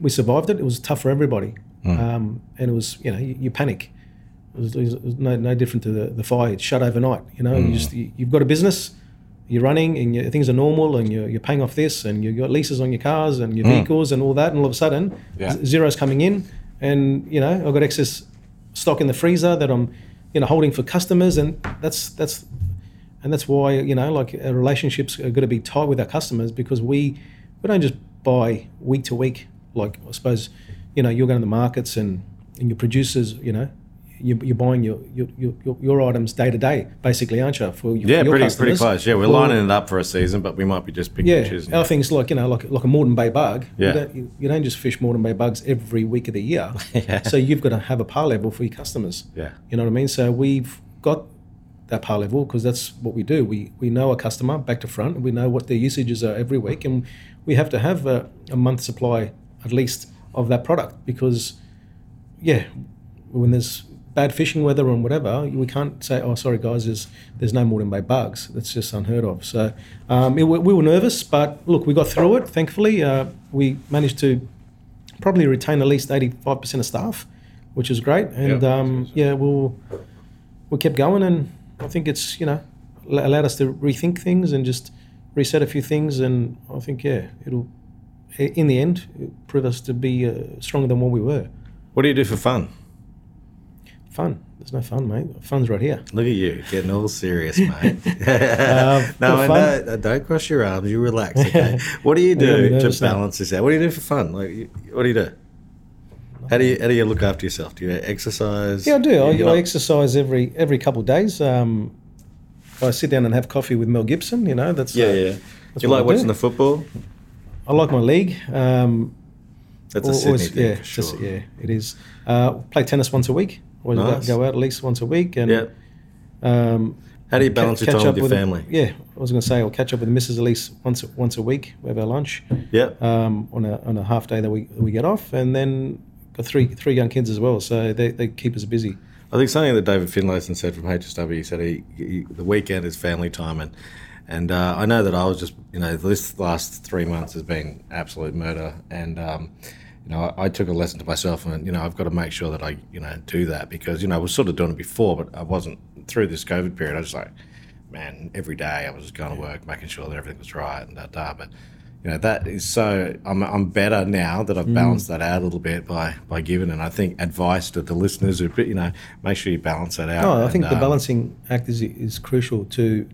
we survived it. It was tough for everybody, um, and it was you know you, you panic. It was, it was- no, no different to the, the fire. It's shut overnight. You know, you just you, you've got a business, you're running, and your, things are normal, and you're, you're paying off this, and you've got leases on your cars and your vehicles and all that, and all of a sudden, Yeah. zero's coming in, and you know I've got excess stock in the freezer that I'm you know holding for customers, and that's that's and that's why you know like our relationships are going to be tight with our customers because we we don't just buy week to week. Like I suppose you know you're going to the markets and and your producers you know you, you're buying your your, your your items day to day basically aren't you for, your- yeah, your pretty pretty close. Yeah, we're For- lining it up for a season, but we might be just picking and yeah, choosing. our things like you know, like like a Moreton Bay bug. Yeah. You don't, you, you don't just fish Moreton Bay bugs every week of the year. <laughs> Yeah. So you've got to have a par level for your customers. Yeah. You know what I mean? So we've got that par level because that's what we do. We we know our customer back to front. We know what their usages are every week, and we have to have a, a month supply at least of that product because, yeah, when there's bad fishing weather and whatever, we can't say, oh, sorry guys, there's there's no Moreton Bay bugs. That's just unheard of. So um, it, we were nervous, but look, we got through it. Thankfully, uh, we managed to probably retain at least 85% of staff, which is great. And Yeah. um, yeah, we'll we kept going, and I think it's you know allowed us to rethink things and just reset a few things. And I think yeah, it'll in the end prove us to be uh, stronger than what we were. What do you do for fun? Fun. There's no fun, mate. Fun's right here. Look at you, getting all serious, <laughs> mate. Uh, <laughs> no, I fun? know, don't cross your arms. You relax, okay? <laughs> what do you do to balance this out? What do you do for fun? Like, what do you do? How do you how do you look after yourself? Do you exercise? Yeah, I do. I, I exercise every every couple of days. Um, I sit down and have coffee with Mel Gibson. You know, that's Yeah, uh, yeah. that's you like I do. watching the football? I like my league. Um, That's a Sydney always- thing yeah, for just- yeah, it is. Uh, play tennis once a week. Go- Nice. go out at least once a week. And Yeah. um, How do you ca- balance your catch time up with your family? yeah, I was going to say I'll catch up with the missus at least once once a week. We have our lunch Yeah. um, on a on a half day that we we get off, and then got three three young kids as well, so they, they keep us busy. I think something that David Finlayson said from HSW. He said he, he, the weekend is family time, and and uh, I know that I was just you know this last three months has been absolute murder, and um, you know I, I took a lesson to myself, and you know I've got to make sure that I you know do that because you know I was sort of doing it before, but I wasn't through this COVID period. I was like, man, every day I was just going to work, making sure that everything was right and da da, but. You know that is so. I'm, I'm better now that I've balanced that out a little bit by by giving, and I think advice to the listeners who you know make sure you balance that out. No, I and, think the um, balancing act is is crucial to,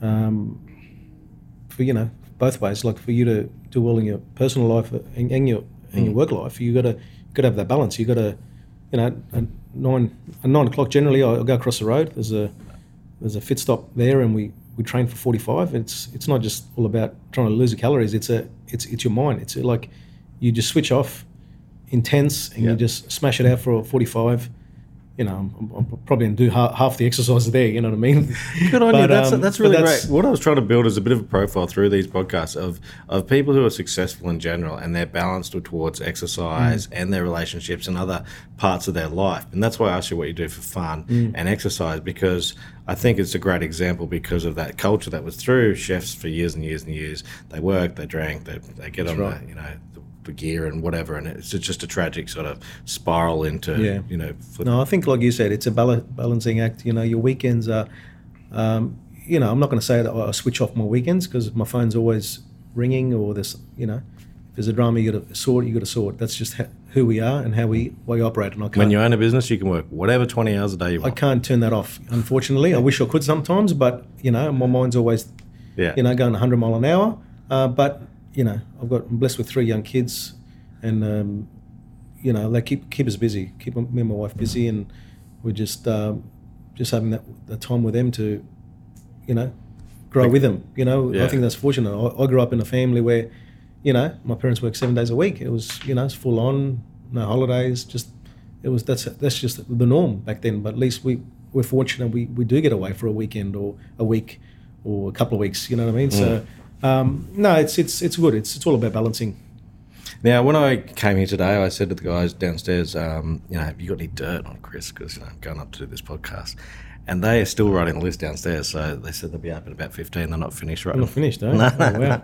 um, for you know both ways. Like for you to do well in your personal life and, and your and your hmm. work life, you got to got to have that balance. You got to, you know, at nine at nine o'clock generally, I'll go across the road. There's a there's a fit stop there, and we we train for forty five. It's it's not just all about trying to lose the calories. It's a it's it's your mind. It's like you just switch off, intense, and Yeah. you just smash it out for forty five you know, I'm, probably going to do half, half the exercises there. You know what I mean? <laughs> Good on you. That's, um, that's really that's- great. What I was trying to build is a bit of a profile through these podcasts of, of people who are successful in general and they're balanced towards exercise Mm. and their relationships and other parts of their life. And that's why I asked you what you do for fun Mm. and exercise because I think it's a great example because of that culture that was through chefs for years and years and years. They work, they drank, they, they get on right. the, you know, the gear and whatever. And it's just a tragic sort of spiral into, Yeah. you know, No, I think, like you said, it's a bal- balancing act. You know, your weekends are, um, you know, I'm not going to say that I switch off my weekends because my phone's always ringing or this, you know, if there's a drama you got to sort, you got to sort. That's just ha- who we are and how we, we operate. And I can't, when you own a business, you can work whatever 20 hours a day you want. I can't turn that off, unfortunately. I wish I could sometimes, but, you know, my mind's always Yeah. you know, going 100 mile an hour. Uh, but you know, I've got I'm blessed with three young kids, and um, you know, they keep keep us busy, keep me and my wife busy, and we're just um, just having that, that time with them to, you know, grow with them. You know, Yeah. I think that's fortunate. I, I grew up in a family where, you know, my parents worked seven days a week. It was you know, it's full on, no holidays. Just it was that's that's just the norm back then. But at least we we're fortunate we, we do get away for a weekend or a week or a couple of weeks. You know what I mean? So um, no, it's it's it's good. It's it's all about balancing. Now, when I came here today, I said to the guys downstairs, um, you know, have you got any dirt on Chris? Because, you know, I'm going up to do this podcast. And they are still writing the list downstairs. So they said they'll be up at about 15. They're not finished writing. not finished, eh? <laughs> No, oh, no, wow.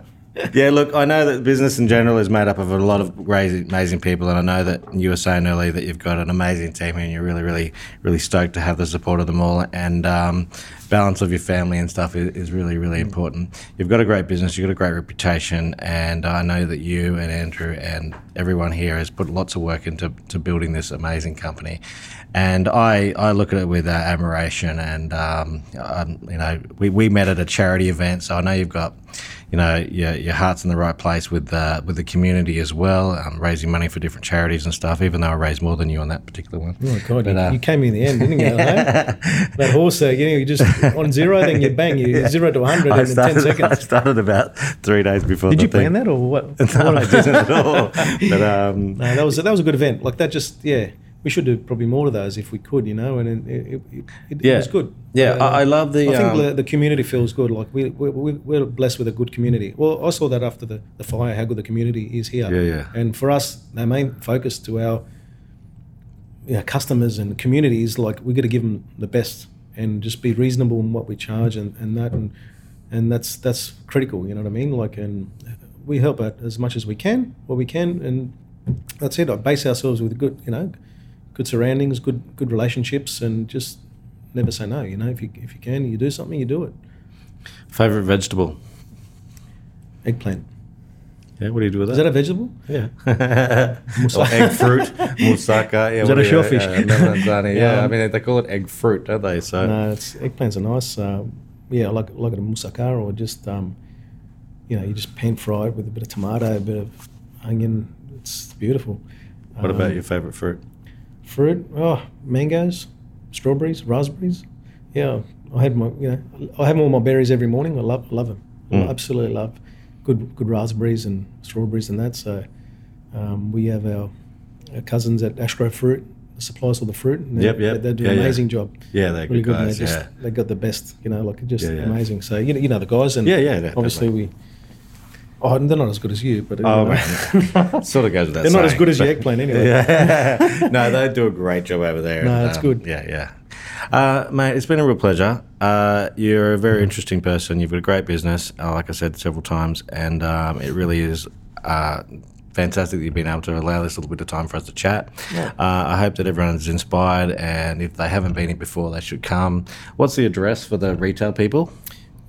Yeah, look, I know that business in general is made up of a lot of amazing people, and I know that you were saying earlier that you've got an amazing team, and you're really, really, really stoked to have the support of them all, and um, balance of your family and stuff is, is really, really important. You've got a great business, you've got a great reputation, and I know that you and Andrew and everyone here has put lots of work into to building this amazing company, and I, I look at it with uh, admiration, and um, um, you know, we, we met at a charity event, so I know you've got you know your, your heart's in the right place with uh, with the community as well, um, raising money for different charities and stuff. Even though I raised more than you on that particular one. Oh God, But, you, uh, you came in the end, didn't you? <laughs> That horse there, you, know, you just on zero, then you bang, you zero to 100 I in 10 started, I seconds. started about three days before. Did the you plan that or what? <laughs> No, I didn't at all. But um, <laughs> No, that was that was a good event. Like that, just yeah, we should do probably more of those if we could, you know. And it, it, it, it, was good. Yeah, Uh, I, I love the. I think um, the, the community feels good. Like we, we, we're blessed with a good community. Well, I saw that after the, the fire, how good the community is here. Yeah, yeah. And for us, our main focus to our you know, customers and community is like we got to give them the best and just be reasonable in what we charge and, and that and and that's that's critical. You know what I mean? Like and we help out as much as we can, what we can, and that's it. I base ourselves with good, you know, good surroundings, good good relationships, and just never say no. You know, if you if you can, you do something, you do it. favorite vegetable. Eggplant Yeah, what do you do with is that? that a vegetable? yeah. <laughs> or egg fruit, <laughs> moussaka. Yeah, Is that a shellfish? Uh, melanzane, <laughs> yeah, Yeah. I mean they call it egg fruit, don't they? So No, it's eggplants are nice. Uh, yeah, I like like it a moussaka or just um, you know, you just pan fry it with a bit of tomato, a bit of onion. It's beautiful. what about Um, your favorite fruit? Fruit? Oh, mangoes, strawberries, raspberries. Yeah, I had my you know I have all my berries every morning. I love love them. Mm. I absolutely love good good raspberries and strawberries and that. So um, we have our, our cousins at Ashgrove Fruit supply us all the fruit. And Yep, they, yep. They, do Yeah, an yeah. amazing job. Yeah, they're really good good. guys. they just yeah. they got the best. You know, like just Yeah, yeah. amazing. So you know, you know the guys and Yeah, yeah, yeah, obviously we. Oh, they're not as good as you, but Oh know. <laughs> sort of goes with that. They're not as good as your but- eggplant <laughs> anyway. Yeah. no, they do a great job over there. No, it's um, good. Yeah, yeah. Uh, mate, it's been a real pleasure. Uh, you're a very interesting person. You've got a great business, uh, like I said several times, and um, it really is uh, fantastic that you've been able to allow this little bit of time for us to chat. Yeah. Uh, I hope that everyone is inspired, and if they haven't been here before, they should come. What's the address for the retail people?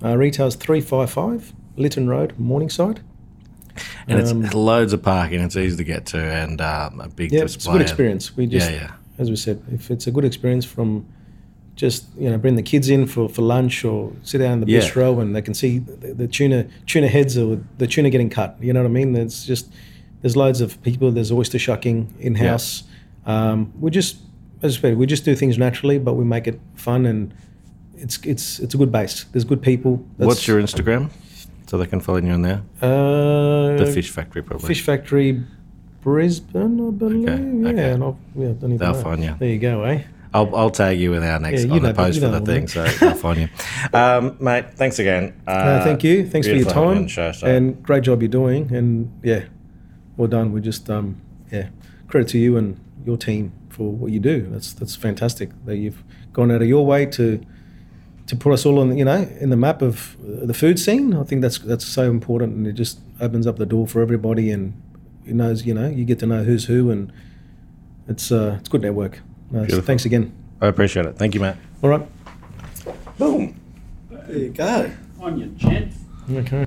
Uh, retail's three five five Lytton Road, Morningside. And Um, it's loads of parking. It's easy to get to, and um, a big Yeah, it's a good experience. We just, yeah, yeah. as we said, if it's a good experience from just you know bring the kids in for, for lunch or sit down in the Yeah. bistro and they can see the, the tuna tuna heads or the tuna getting cut. You know what I mean? It's just there's loads of people. There's oyster shucking in house. Um, we just as I said, we just do things naturally, but we make it fun and it's it's it's a good base. There's good people. What's your Instagram? So they can follow you on there. uh, The Fish Factory, probably. Fish Factory, Brisbane, I believe. Yeah, okay. and I'll, yeah, don't even They'll know. find you. There you go, eh? I'll, I'll tag you in our next Yeah, on the know- post you for the thing, so they'll find you. Um, mate, thanks again. Uh, No, thank you. Thanks for your beautiful having you on time. show, so- And great job you're doing. And yeah, well done. We're just um, yeah, credit to you and your team for what you do. That's that's fantastic that you've gone out of your way to to put us all on you know in the map of uh, the food scene. I think that's that's so important, and it just opens up the door for everybody, and it knows you know you get to know who's who, and it's uh, it's good network. No, so thanks again. I appreciate it. Thank you, Matt. All right. Boom. There you go. On your gent. Okay.